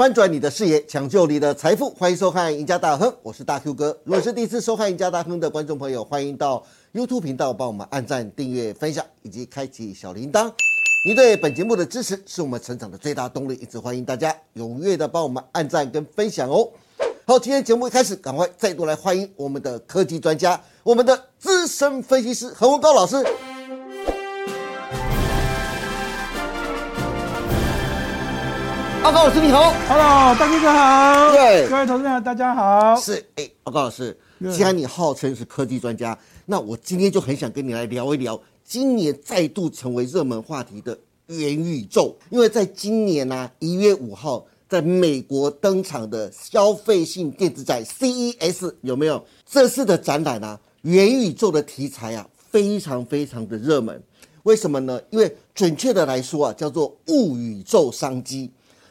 翻转你的视野，抢救你的财富，欢迎收看《赢家大亨》，我是大 Q 哥。如果是第一次收看《赢家大亨》的观众朋友，欢迎到 YouTube 频道帮我们按赞、订阅、分享以及开启小铃铛。您对本节目的支持是我们成长的最大动力，一直欢迎大家踊跃的帮我们按赞跟分享哦。好，今天节目一开始，赶快再度来欢迎我们的科技专家，我们的资深分析师何文高老师。阿高老师你好，Hello，大哥哥好，对各位投资者大家好。是哎，阿高老师，既然你号称是科技专家，那我今天就很想跟你来聊一聊今年再度成为热门话题的元宇宙，因为在今年呢、啊，一月五号在美国登场的消费性电子展 CES 有没有？这次的展览啊，元宇宙的题材啊，非常非常的热门。为什么呢？因为准确的来说啊，叫做物宇宙商机。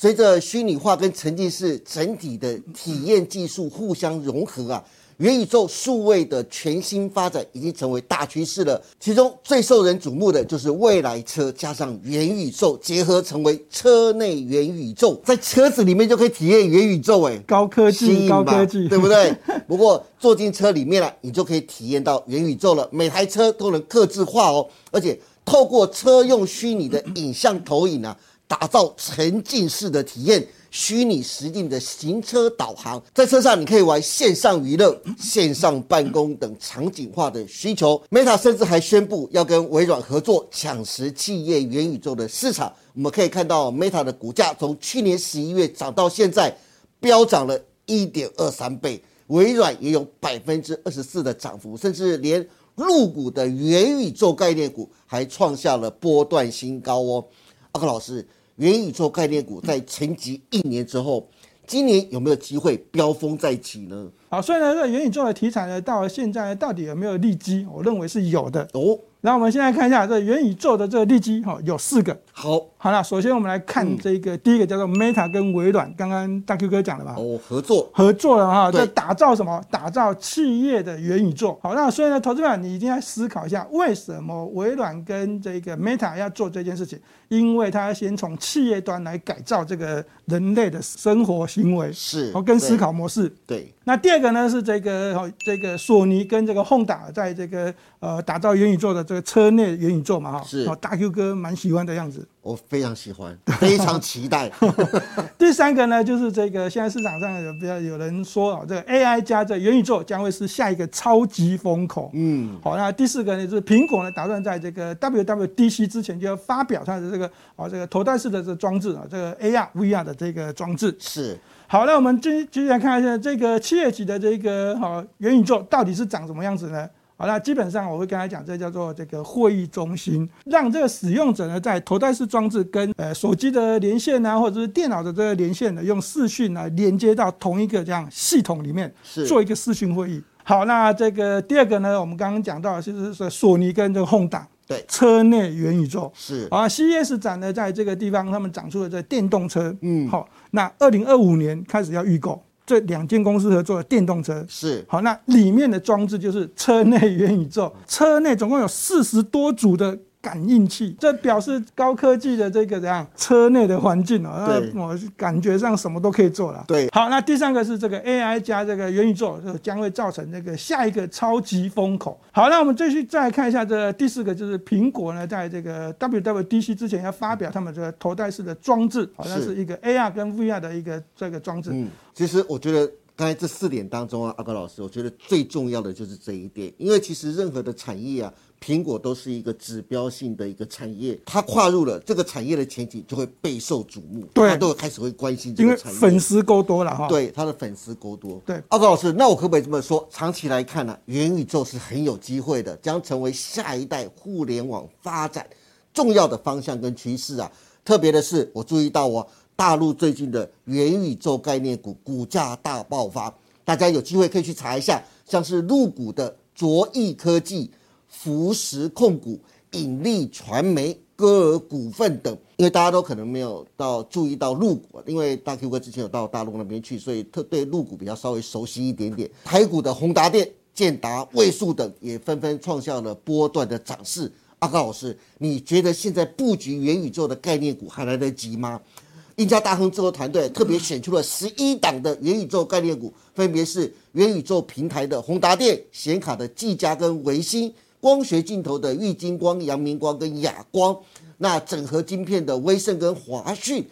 随着虚拟化跟沉浸式整体的体验技术互相融合啊，元宇宙数位的全新发展已经成为大趋势了。其中最受人瞩目的就是未来车加上元宇宙结合，成为车内元宇宙，在车子里面就可以体验元宇宙，哎，高科技，高科技，对不对？不过坐进车里面了，你就可以体验到元宇宙了。每台车都能刻制化哦，而且透过车用虚拟的影像投影啊，打造沉浸式的体验。虚拟实境的行车导航，在车上你可以玩线上娱乐、线上办公等场景化的需求。Meta 甚至还宣布要跟微软合作抢食企业元宇宙的市场。我们可以看到 Meta 的股价从去年十一月涨到现在，飙涨了一点二三倍。微软也有百分之二十四的涨幅，甚至连入股的元宇宙概念股还创下了波段新高哦。阿克老师。元宇宙概念股在沉寂一年之后，今年有没有机会飙风再起呢？好，所以呢，这元宇宙的题材呢，到了现在到底有没有利基？我认为是有的。哦，那我们现在看一下这元宇宙的这个利基，哈，有四个。好，好了，首先我们来看这个、第一个叫做 Meta 跟微软，刚刚大 Q 哥讲了吧？哦，合作合作了哈，对这打造什么？打造企业的元宇宙。好，那所以呢，投资者你一定要思考一下，为什么微软跟这个 Meta 要做这件事情？因为它要先从企业端来改造这个人类的生活行为，是哦，跟思考模式。对，那第二个呢是这个哦，这个索尼跟这个 Honda 在这个呃打造元宇宙的这个车内元宇宙嘛哈，是哦，大 Q 哥蛮喜欢的样子。我非常喜欢，非常期待。第三个呢，就是这个现在市场上有比较有人说啊，这个 AI 加这元宇宙将会是下一个超级风口。嗯，好，那第四个呢，就是苹果呢打算在这个 WWDC 之前就要发表它的这个啊这个头戴式的这个装置啊，这个 AR VR 的这个装置。是好，那我们接接下来看一下这个七月级的这个好元宇宙到底是长什么样子呢？好，那基本上我会跟他讲，这叫做这个会议中心，让这个使用者呢在头戴式装置跟呃手机的连线啊，或者是电脑的这个连线呢，用视讯来连接到同一个这样系统里面，是。做一个视讯会议。好，那这个第二个呢，我们刚刚讲到的就是说索尼跟这个 Honda 对，车内元宇宙。是。啊，CES 展呢，在这个地方他们展出了这电动车，嗯。好，那二零二五年开始要预购这两间公司合作的电动车。是好，那里面的装置就是车内元宇宙，车内总共有四十多组的感应器，这表示高科技的这个怎样车内的环境哦，那我感觉上什么都可以做了。对好，那第三个是这个 AI 加这个元宇宙，就将会造成这个下一个超级风口。好，那我们继续再看一下这第四个，就是苹果呢，在这个 WWDC 之前要发表他们这个头戴式的装置，好像是是一个 AR 跟 VR 的一个这个装置。嗯，其实我觉得刚才这四点当中啊，阿高老师，我觉得最重要的就是这一点，因为其实任何的产业啊，苹果都是一个指标性的一个产业，它跨入了这个产业的前景，就会备受瞩目，对都会开始会关心这个产业，粉丝够多了哈。对他的粉丝够多。对阿高老师，那我可不可以这么说？长期来看呢、元宇宙是很有机会的，将成为下一代互联网发展重要的方向跟趋势啊。特别的是，我注意到哦，大陆最近的元宇宙概念股股价大爆发，大家有机会可以去查一下，像是入股的卓翼科技、福实控股、引力传媒、歌尔股份等，因为大家都可能没有到注意到陆股，因为大 Q 哥之前有到大陆那边去，所以特对陆股比较稍微熟悉一点点。台股的宏达电、建达、位数等也纷纷创下了波段的涨势。阿高老师，你觉得现在布局元宇宙的概念股还来得及吗？赢家大亨制作团队特别选出了十一档的元宇宙概念股，分别是元宇宙平台的宏达电、显卡的技嘉跟维新、光学镜头的玉金光、阳明光跟亚光，那整合晶片的威盛跟华讯，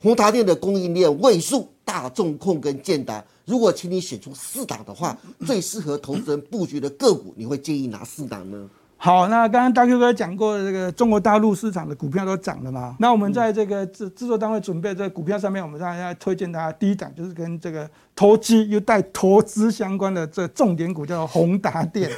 宏达电的供应链位数、大众控跟建达。如果请你选出四档的话，最适合投资人布局的个股，你会建议哪四档呢？好，那刚刚大 Q 哥讲过，这个中国大陆市场的股票都涨了嘛？那我们在这个制制作单位准备这个股票上面，我们大家推荐大家第一档就是跟这个投机又带投资相关的这重点股，叫做宏达电。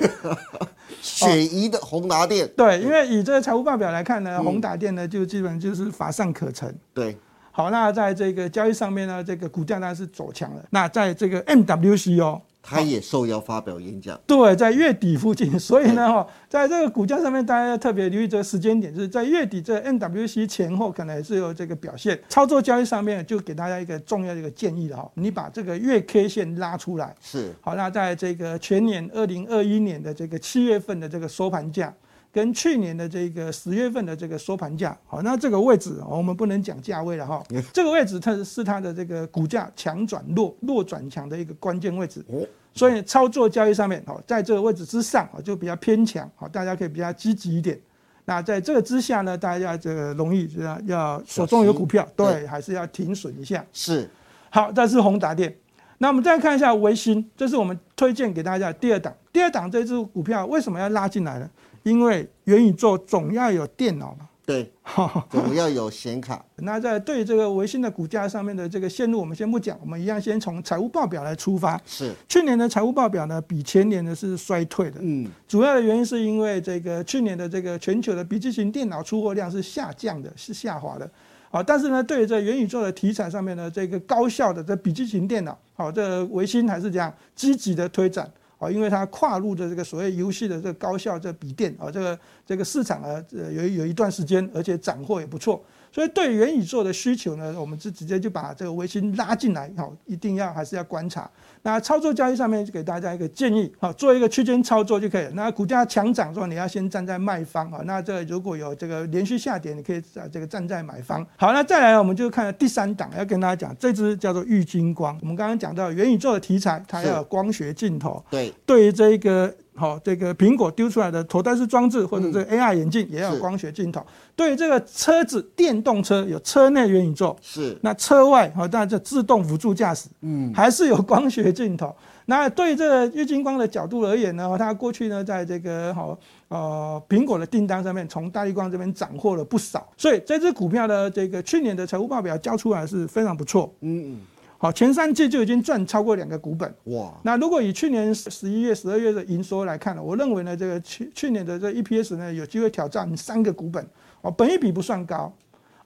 雪姨的宏达电，对，因为以这个财务报表来看呢，宏达电呢就基本就是乏善可陈。对，好，那在这个交易上面呢，这个股价当然是走强了。那在这个 MWC 哦。他也受邀发表演讲，对，在月底附近，所以呢，哈，在这个股价上面，大家要特别留意这个时间点，就是在月底这 NWC 前后，可能也是有这个表现。操作交易上面，就给大家一个重要的一个建议了哈，你把这个月 K 线拉出来，是。好，那在这个全年二零二一年的这个七月份的这个收盘价，跟去年的这个十月份的这个收盘价，好，那这个位置我们不能讲价位了哈，这个位置它是它的这个股价强转弱、弱转强的一个关键位置。所以操作交易上面，好，在这个位置之上，就比较偏强，好，大家可以比较积极一点。那在这个之下呢，大家这个容易要要手中有股票，对，还是要停损一下。是，好，这是宏达电。那我们再看一下维新，这是我们推荐给大家第二档。第二档这支股票为什么要拉进来呢？因为元宇宙总要有电脑嘛。对，总要有显卡。那在对这个维新的股价上面的这个线路，我们先不讲，我们一样先从财务报表来出发。是，去年的财务报表呢，比前年的是衰退的。嗯，主要的原因是因为这个去年的这个全球的笔记型电脑出货量是下降的，是下滑的。好，但是呢，对于这元宇宙的题材上面呢，这个高效的这笔记型电脑，好，这维新还是这样积极的推展。啊，因为它跨入的这个所谓游戏的这个高效这笔电啊，这个这个市场啊，有有一段时间，而且斩获也不错。所以对元宇宙的需求呢，我们是直接就把这个微星拉进来，好，一定要还是要观察。那操作交易上面就给大家一个建议，好，做一个区间操作就可以了。那股价强涨之后，你要先站在卖方啊。那这如果有这个连续下跌，你可以在这个站在买方。好，那再来我们就看第三档，要跟大家讲，这支叫做玉金光。我们刚刚讲到元宇宙的题材，它要有光学镜头。对，对于这个。好，这个苹果丢出来的头戴式装置或者这个 AR 眼镜也要有光学镜头。对这个车子，电动车有车内元宇宙，是那车外好，当然这自动辅助驾驶，嗯，还是有光学镜头。那对这个郁金光的角度而言呢，它过去呢在这个好呃苹果的订单上面，从大力光这边斩获了不少，所以这只股票的这个去年的财务报表交出来是非常不错，嗯嗯。好，前三季就已经赚超过两个股本哇！那如果以去年十一月、十二月的营收来看呢，我认为呢，这个去去年的这 EPS 呢，有机会挑战三个股本哦，本益比不算高，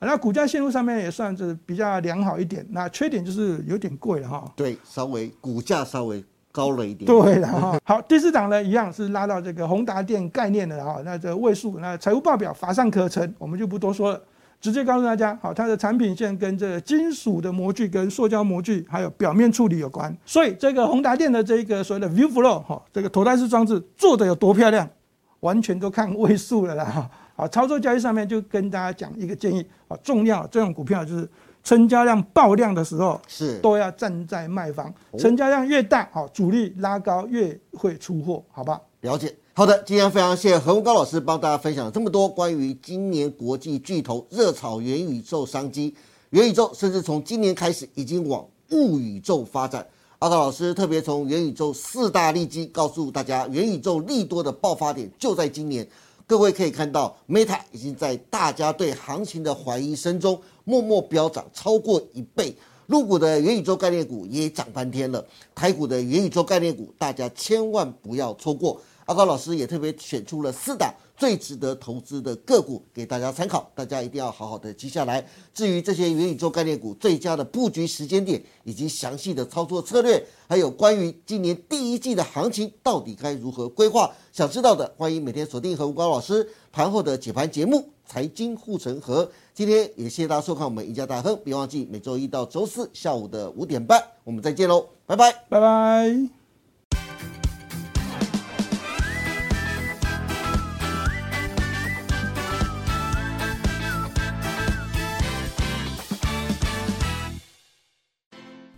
那股价线路上面也算是比较良好一点。那缺点就是有点贵了哈。对，稍微股价稍微高了一点。对了哈。好，第四档呢，一样是拉到这个宏达电概念的哈，那这位数，那财务报表乏善可陈，我们就不多说了。直接告诉大家，好，它的产品线跟这个金属的模具、跟塑胶模具，还有表面处理有关。所以这个宏达电的这个所谓的 View Flow 哈，这个头戴式装置做的有多漂亮，完全都看位数了啦。好，操作交易上面就跟大家讲一个建议，啊，重要这种股票就是成交量爆量的时候是都要站在卖方，成交量越大，好，主力拉高越会出货，好吧？了解。好的，今天非常谢谢何文高老师帮大家分享了这么多关于今年国际巨头热炒元宇宙商机，元宇宙甚至从今年开始已经往物宇宙发展。阿高老师特别从元宇宙四大利基告诉大家，元宇宙利多的爆发点就在今年。各位可以看到，Meta 已经在大家对行情的怀疑声中默默飙涨超过一倍，入股的元宇宙概念股也涨翻天了。台股的元宇宙概念股，大家千万不要错过。阿高老师也特别选出了四档最值得投资的个股给大家参考，大家一定要好好的记下来。至于这些元宇宙概念股最佳的布局时间点，以及详细的操作策略，还有关于今年第一季的行情到底该如何规划，想知道的欢迎每天锁定何吴高老师盘后的解盘节目《财经护城河》。今天也谢谢大家收看我们赢家大亨，别忘记每周一到周四下午的五点半，我们再见喽，拜拜，拜拜。